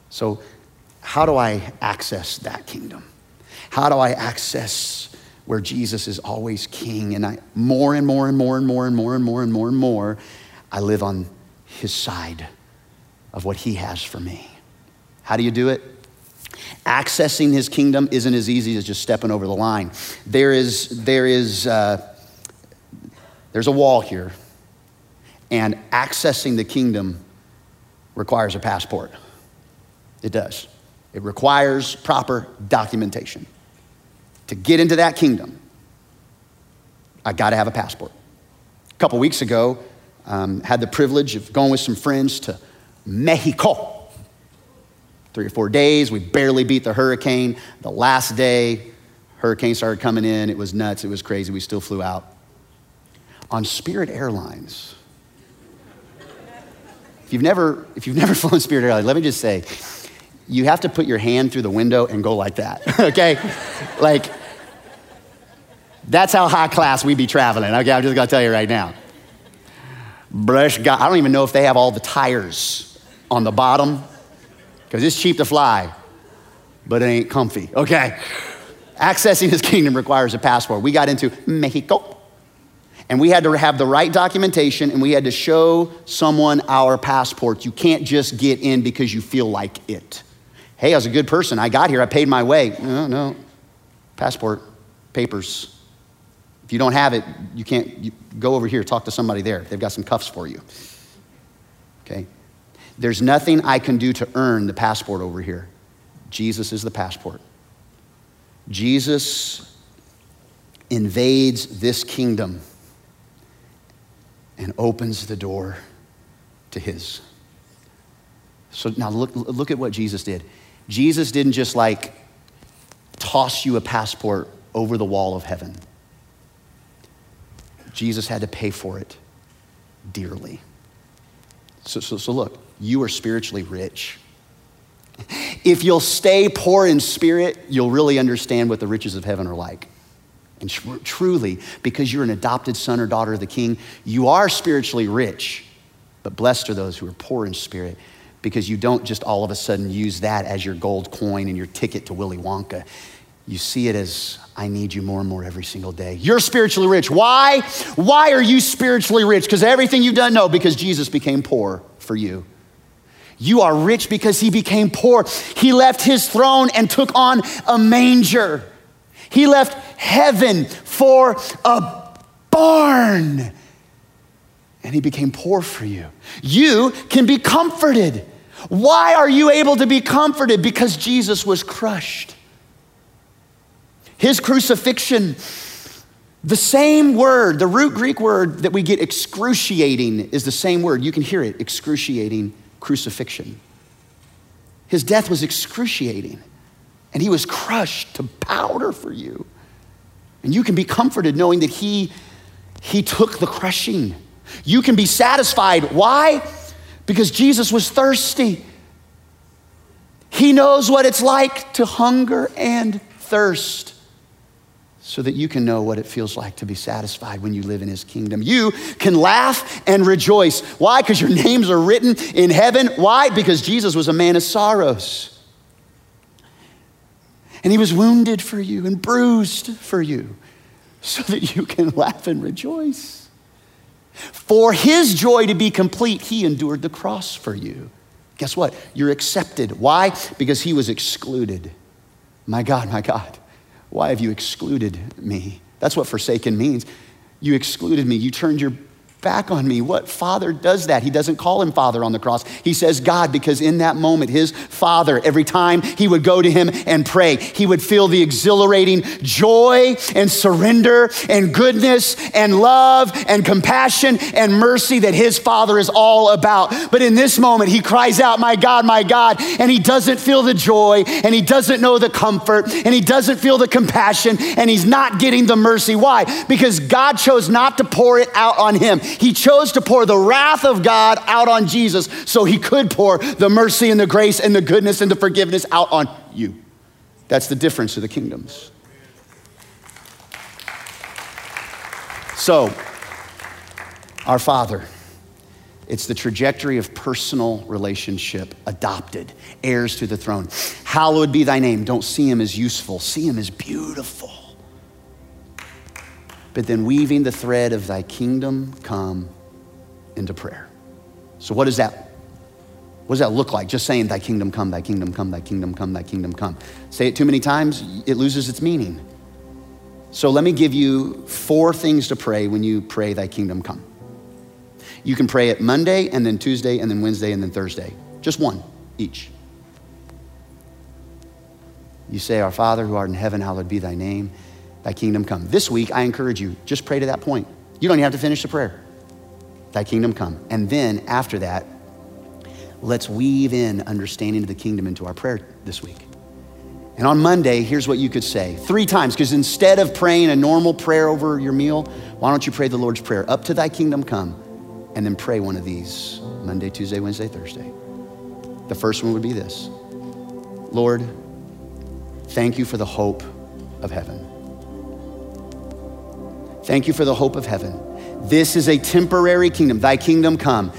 So, how do I access that kingdom? How do I access where Jesus is always king and I more and more and more and more and more and more and more and more I live on his side of what he has for me. How do you do it? Accessing his kingdom isn't as easy as just stepping over the line. There is, there is, uh, there's a wall here and accessing the kingdom requires a passport. It does. It requires proper documentation. To get into that kingdom, I got to have a passport. A couple weeks ago, um, had the privilege of going with some friends to Mexico. Three or four days, we barely beat the hurricane. The last day, hurricane started coming in. It was nuts. It was crazy. We still flew out. On Spirit Airlines, if you've never, if you've [LAUGHS] never flown Spirit Airlines, let me just say, you have to put your hand through the window and go like that, [LAUGHS] okay? like, that's how high class we'd be traveling, okay? I'm just gonna tell you right now. Bless God. I don't even know if they have all the tires on the bottom, because it's cheap to fly, but it ain't comfy, okay? Accessing his kingdom requires a passport. We got into Mexico. And we had to have the right documentation and we had to show someone our passports. You can't just get in because you feel like it. Hey, I was a good person. I got here. I paid my way. No, no. Passport, papers. If you don't have it, you can't you go over here, talk to somebody there. They've got some cuffs for you. Okay? There's nothing I can do to earn the passport over here. Jesus is the passport. Jesus invades this kingdom and opens the door to his. So now look, look at what Jesus did. Jesus didn't just like toss you a passport over the wall of heaven. Jesus had to pay for it dearly. So, so, so look, you are spiritually rich. If you'll stay poor in spirit, you'll really understand what the riches of heaven are like. And tr- truly, because you're an adopted son or daughter of the king, you are spiritually rich. But blessed are those who are poor in spirit because you don't just all of a sudden use that as your gold coin and your ticket to Willy Wonka. You see it as, I need you more and more every single day. You're spiritually rich. Why? Why are you spiritually rich? Because everything you've done? No, because Jesus became poor for you. You are rich because he became poor. He left his throne and took on a manger. He left heaven for a barn. And he became poor for you. You can be comforted. Why are you able to be comforted? Because Jesus was crushed. His crucifixion, the same word, the root Greek word that we get excruciating is the same word. You can hear it excruciating crucifixion. His death was excruciating, and he was crushed to powder for you. And you can be comforted knowing that he, he took the crushing. You can be satisfied. Why? Because Jesus was thirsty. He knows what it's like to hunger and thirst so that you can know what it feels like to be satisfied when you live in his kingdom. You can laugh and rejoice. Why? Because your names are written in heaven. Why? Because Jesus was a man of sorrows. And he was wounded for you and bruised for you so that you can laugh and rejoice. For his joy to be complete, he endured the cross for you. Guess what? You're accepted. Why? Because he was excluded. My God, my God. Why have you excluded me? That's what forsaken means. You excluded me. You turned your back on me. What father does that? He doesn't call him father on the cross. He says God because in that moment, his father, every time he would go to him and pray, he would feel the exhilarating joy and surrender and goodness and love and compassion and mercy that his father is all about. But in this moment, he cries out, My God, my God, and he doesn't feel the joy and he doesn't know the comfort and he doesn't feel the compassion and he's not getting the mercy. Why? Because God chose not to pour it out on him. He chose to pour the wrath of God out on Jesus so he could pour the mercy and the grace and the goodness and the forgiveness out on you. That's the difference of the kingdoms. So, our Father, it's the trajectory of personal relationship, adopted, heirs to the throne. Hallowed be thy name. Don't see him as useful, see him as beautiful but then weaving the thread of thy kingdom come into prayer. So, what does that? What does that look like? Just saying, Thy kingdom come, Thy kingdom come, Thy kingdom come, Thy kingdom come. Say it too many times, it loses its meaning. So, let me give you four things to pray when you pray, Thy kingdom come. You can pray it Monday, and then Tuesday, and then Wednesday, and then Thursday. Just one each. You say, Our Father who art in heaven, hallowed be thy name thy kingdom come. This week, I encourage you, just pray to that point. You don't even have to finish the prayer. Thy kingdom come. And then after that, let's weave in understanding of the kingdom into our prayer this week. And on Monday, here's what you could say three times, because instead of praying a normal prayer over your meal, why don't you pray the Lord's Prayer? Up to thy kingdom come, and then pray one of these Monday, Tuesday, Wednesday, Thursday. The first one would be this Lord, thank you for the hope of heaven. Thank you for the hope of heaven. This is a temporary kingdom. Thy kingdom come.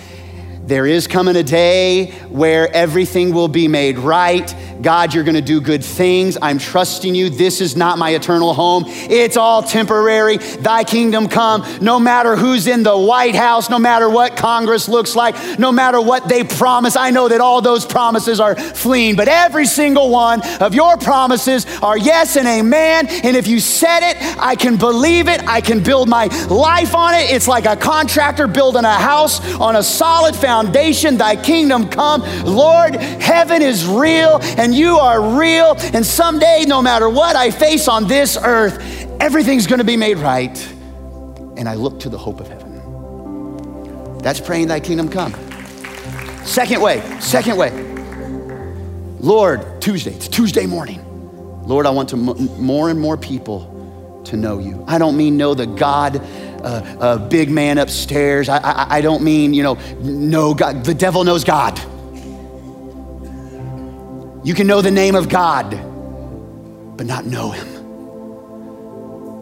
There is coming a day where everything will be made right. God, you're gonna do good things. I'm trusting you. This is not my eternal home. It's all temporary. Thy kingdom come. No matter who's in the White House, no matter what Congress looks like, no matter what they promise, I know that all those promises are fleeing, but every single one of your promises are yes and amen. And if you said it, I can believe it. I can build my life on it. It's like a contractor building a house on a solid foundation foundation, thy kingdom come. Lord, heaven is real and you are real. And someday, no matter what I face on this earth, everything's going to be made right. And I look to the hope of heaven. That's praying thy kingdom come. Second way, second way. Lord, Tuesday, it's Tuesday morning. Lord, I want to more and more people to know you. I don't mean know the God, uh, big man upstairs. I, I, I don't mean, you know, no God. The devil knows God. You can know the name of God, but not know him.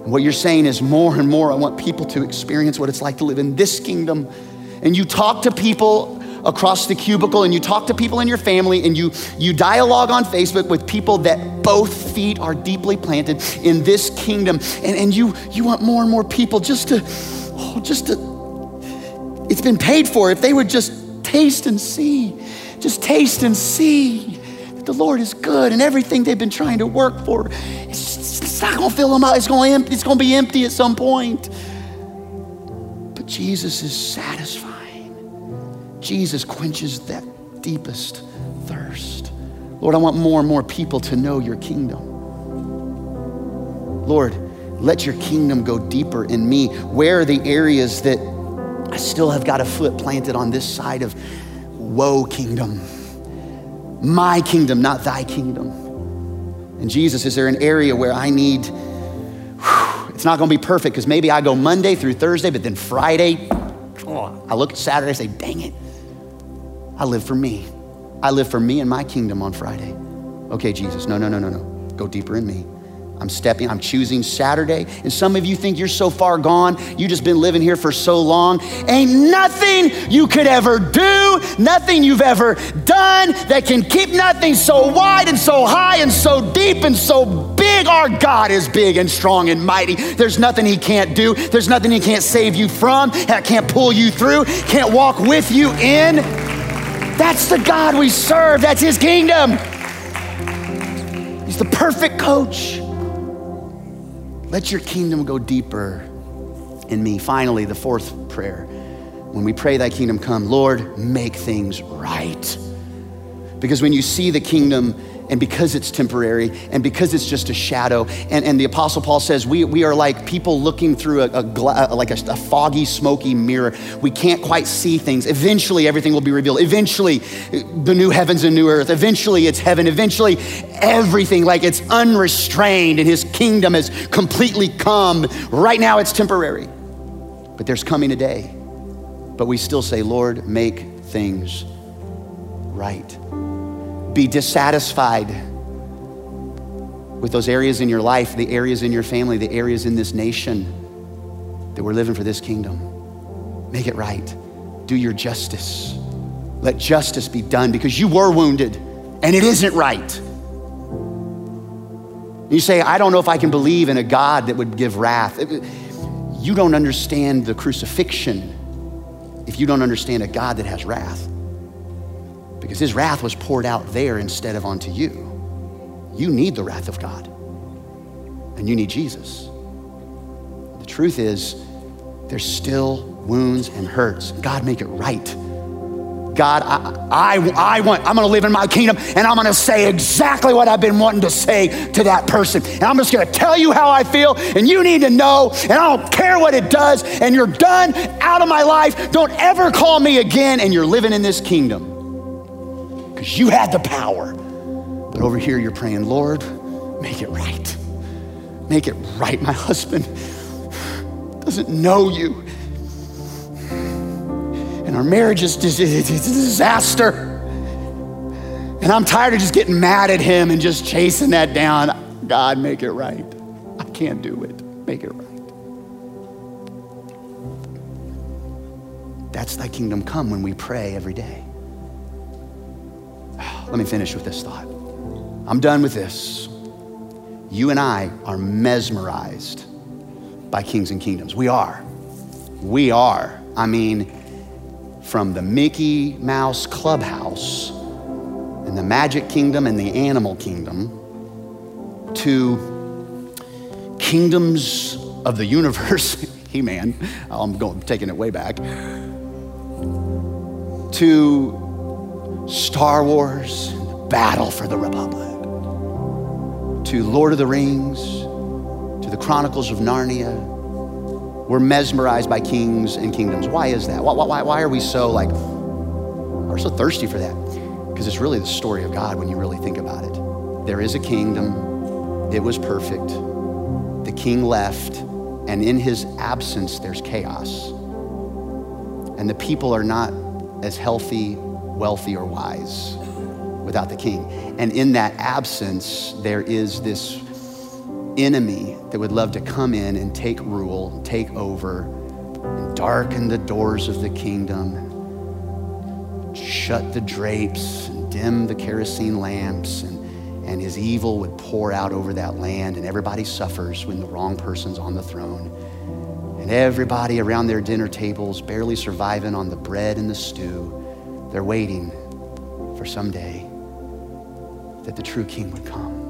And what you're saying is more and more, I want people to experience what it's like to live in this kingdom. And you talk to people across the cubicle and you talk to people in your family and you, you dialogue on Facebook with people that both feet are deeply planted in this kingdom. And, and you, you want more and more people just to, oh, just to, it's been paid for. If they would just taste and see, just taste and see that the Lord is good and everything they've been trying to work for, it's, just, it's not gonna fill them out. It's gonna, it's gonna be empty at some point. But Jesus is satisfied. Jesus quenches that deepest thirst. Lord, I want more and more people to know your kingdom. Lord, let your kingdom go deeper in me. Where are the areas that I still have got a foot planted on this side of woe kingdom? My kingdom, not thy kingdom. And Jesus, is there an area where I need, whew, it's not gonna be perfect because maybe I go Monday through Thursday, but then Friday, oh, I look at Saturday and say, dang it, I live for me. I live for me and my kingdom on Friday. Okay, Jesus, no, no, no, no, no. Go deeper in me. I'm stepping, I'm choosing Saturday. And some of you think you're so far gone, you just been living here for so long. Ain't nothing you could ever do, nothing you've ever done that can keep nothing so wide and so high and so deep and so big. Our God is big and strong and mighty. There's nothing He can't do, there's nothing He can't save you from, that can't pull you through, can't walk with you in. That's the God we serve, that's His kingdom. He's the perfect coach. Let your kingdom go deeper in me. Finally, the fourth prayer. When we pray, Thy kingdom come, Lord, make things right. Because when you see the kingdom, and because it's temporary and because it's just a shadow and, and the apostle paul says we, we are like people looking through a, a gla- uh, like a, a, foggy smoky mirror. We can't quite see things. Eventually everything will be revealed. Eventually the new heavens and new earth. Eventually it's heaven. Eventually everything like it's unrestrained and his kingdom has completely come. Right now it's temporary. But there's coming a day. But we still say lord make things right be dissatisfied with those areas in your life, the areas in your family, the areas in this nation that we're living for this kingdom. Make it right. Do your justice. Let justice be done because you were wounded and it isn't right. You say, I don't know if I can believe in a God that would give wrath. You don't understand the crucifixion if you don't understand a God that has wrath because his wrath was poured out there instead of onto you. You need the wrath of God, and you need Jesus. The truth is, there's still wounds and hurts. God, make it right. God, I, I, I want, I'm gonna live in my kingdom and I'm gonna say exactly what I've been wanting to say to that person. And I'm just gonna tell you how I feel, and you need to know, and I don't care what it does, and you're done out of my life. Don't ever call me again, and you're living in this kingdom because you had the power. But over here, you're praying, Lord, make it right. Make it right. My husband doesn't know you. And our marriage is a disaster. And I'm tired of just getting mad at him and just chasing that down. God, make it right. I can't do it. Make it right. That's thy kingdom come when we pray every day. Let me finish with this thought. I'm done with this. You and I are mesmerized by kings and kingdoms. We are. We are. I mean, from the Mickey Mouse Clubhouse and the Magic Kingdom and the Animal Kingdom to kingdoms of the [LAUGHS] universe. He-Man, I'm going taking it way back. To Star Wars, the Battle for the Republic, to Lord of the Rings, to the Chronicles of Narnia. We're mesmerized by kings and kingdoms. Why is that? Why, why, why are we so like, we're so thirsty for that? Because it's really the story of God when you really think about it. There is a kingdom, it was perfect. the king left, and in his absence, there's chaos. And the people are not as healthy, wealthy, or wise without the king. And in that absence, there is this enemy that would love to come in and take rule, take over, and darken the doors of the kingdom, shut the drapes, and dim the kerosene lamps, and, and his evil would pour out over that land, and everybody suffers when the wrong person's on the throne. And everybody around their dinner tables, barely surviving on the bread and the stew, they're waiting for someday that the true king would come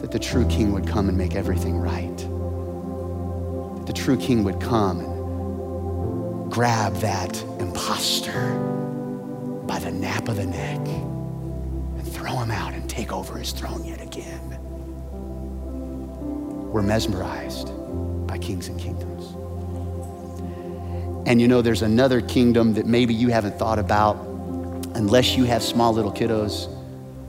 that the true king would come and make everything right. That the true king would come and grab that impostor by the nape of the neck and throw him out and take over his throne yet again. We're mesmerized by kings and kingdoms. And you know, there's another kingdom that maybe you haven't thought about unless you have small little kiddos,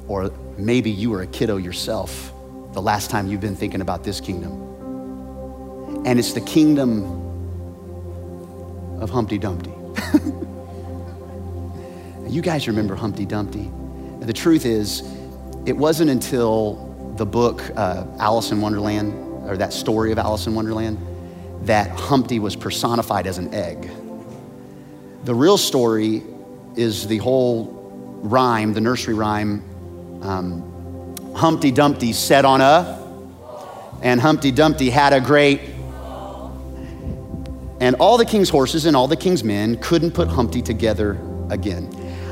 or maybe you were a kiddo yourself the last time you've been thinking about this kingdom. And it's the kingdom of Humpty Dumpty. [LAUGHS] you guys remember Humpty Dumpty. The truth is, it wasn't until the book uh, Alice in Wonderland, or that story of Alice in Wonderland, that Humpty was personified as an egg. The real story is the whole rhyme, the nursery rhyme, um, Humpty Dumpty sat on a, and Humpty Dumpty had a great. And all the king's horses and all the king's men couldn't put Humpty together again.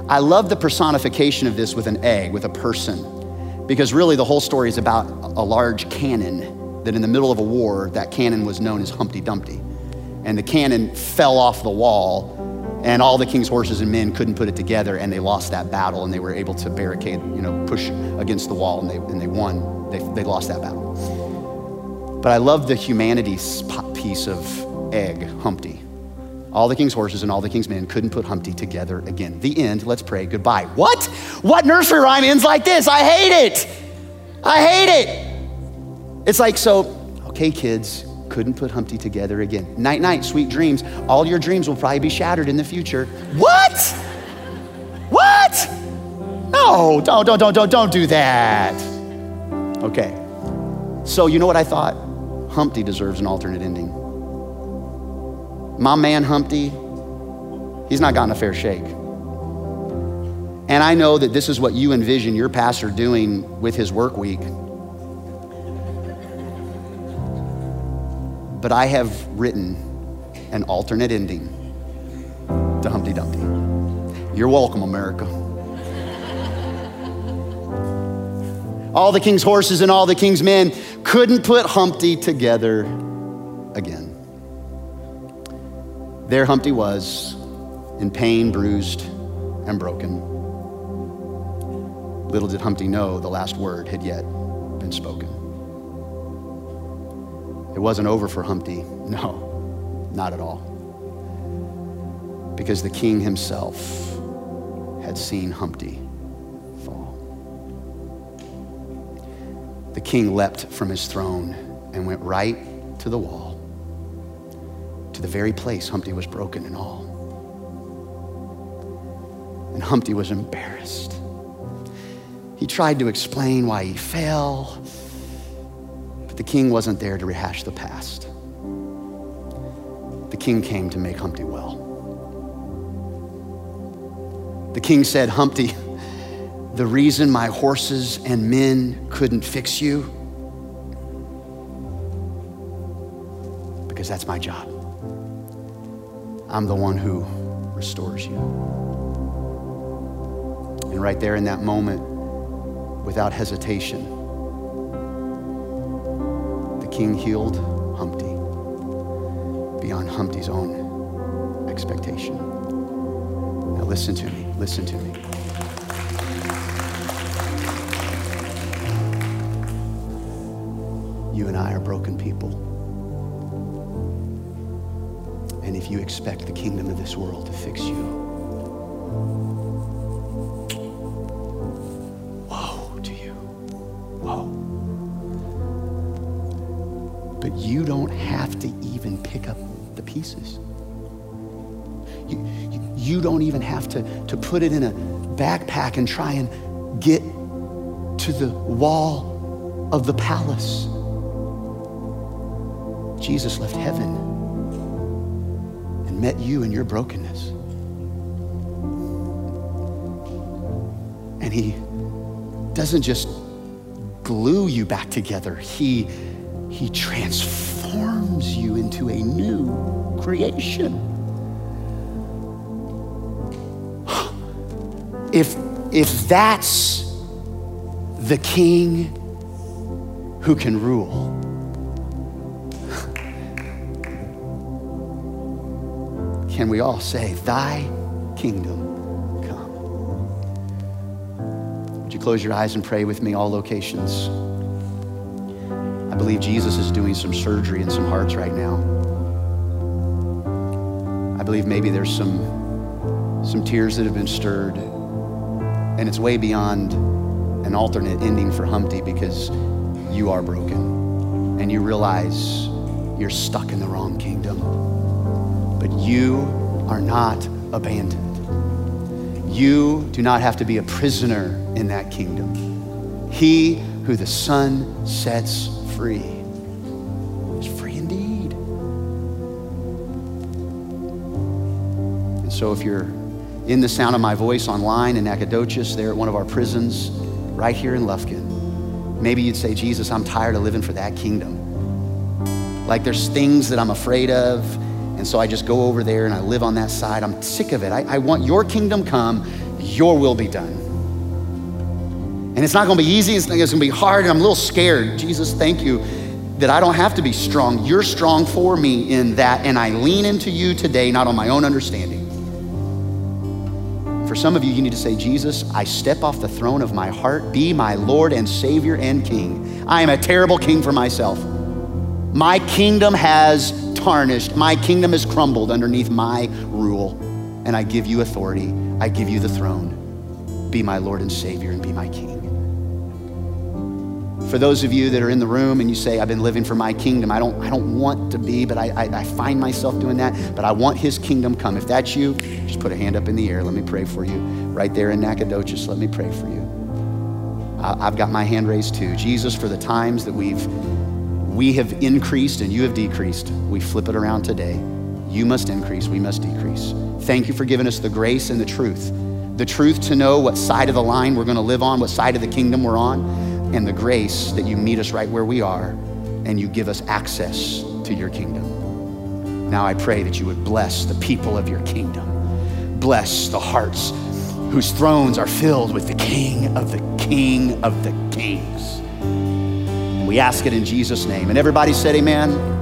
I love the personification of this with an egg, with a person, because really the whole story is about a large cannon that in the middle of a war, that cannon was known as Humpty Dumpty. And the cannon fell off the wall and all the king's horses and men couldn't put it together and they lost that battle and they were able to barricade you know push against the wall and they, and they won. They, they lost that battle. But i love the humanities piece of egg humpty. All the king's horses and all the king's men couldn't put humpty together again. The end. Let's pray goodbye. What? What nursery rhyme ends like this? I hate it. I hate it it's like so okay kids couldn't put Humpty together again. Night, night, sweet dreams. All your dreams will probably be shattered in the future. What? What? No, don't, don't, don't, don't, don't do that. Okay. So, you know what I thought? Humpty deserves an alternate ending. My man Humpty, he's not gotten a fair shake. And I know that this is what you envision your pastor doing with his work week But I have written an alternate ending to Humpty Dumpty. You're welcome, America. all the king's horses and all the king's men couldn't put Humpty together again. There Humpty was, in pain, bruised, and broken. Little did Humpty know the last word had yet been spoken. It wasn't over for Humpty. No, not at all. Because the king himself had seen Humpty fall. The king leapt from his throne and went right to the wall, to the very place Humpty was broken and all. And Humpty was embarrassed. He tried to explain why he fell the king wasn't there to rehash the past. The king came to make Humpty well. The king said, Humpty, the reason my horses and men couldn't fix you, because that's my job. I'm the one who restores you. And right there in that moment, without hesitation, king healed Humpty beyond Humpty's own expectation. Now, listen to me, listen to me. You and I are broken people. And if you expect the kingdom of this world to fix you, you don't have to even pick up the pieces. You, you don't even have to, to put it in a backpack and try and get to the wall of the palace. Jesus left heaven and met you in your brokenness. And he doesn't just glue you back together, he, he transforms you into a new creation. If, if that's the king who can rule, can we all say, Thy kingdom come? Would you close your eyes and pray with me, all locations? Believe Jesus is doing some surgery in some hearts right now. I believe maybe there's some, some tears that have been stirred and it's way beyond an alternate ending for Humpty because you are broken and you realize you're stuck in the wrong kingdom. But you are not abandoned. You do not have to be a prisoner in that kingdom. He who the Son sets free is free indeed. And so if you're in the sound of my voice online in Nacogdoches, there at one of our prisons, right here in Lufkin. Maybe you'd say, Jesus, I'm tired of living for that kingdom. Like there's things that I'm afraid of, and so I just go over there and I live on that side. I'm sick of it. I, I want your kingdom come, your will be done. And it's not gonna be easy, it's, it's gonna be hard, and I'm a little scared. Jesus, thank you that I don't have to be strong. You're strong for me in that, and I lean into you today, not on my own understanding. For some of you, you need to say, Jesus, I step off the throne of my heart, be my Lord and Savior and King. I am a terrible king for myself. My kingdom has tarnished, my kingdom has crumbled underneath my rule, and I give you authority. I give you the throne. Be my Lord and Savior and be my King. For those of you that are in the room and you say, I've been living for my kingdom, I don't, I don't want to be, but I, I, I find myself doing that, but I want his kingdom come. If that's you, just put a hand up in the air. Let me pray for you. Right there in Nacogdoches, let me pray for you. I've got my hand raised too. Jesus, for the times that we've we have increased and you have decreased, we flip it around today. You must increase, we must decrease. Thank you for giving us the grace and the truth. The truth to know what side of the line we're going to live on, what side of the kingdom we're on and the grace that you meet us right where we are and you give us access to your kingdom. Now I pray that you would bless the people of your kingdom. Bless the hearts whose thrones are filled with the King of the King of the Kings. We ask it in Jesus' name. And everybody said, Amen.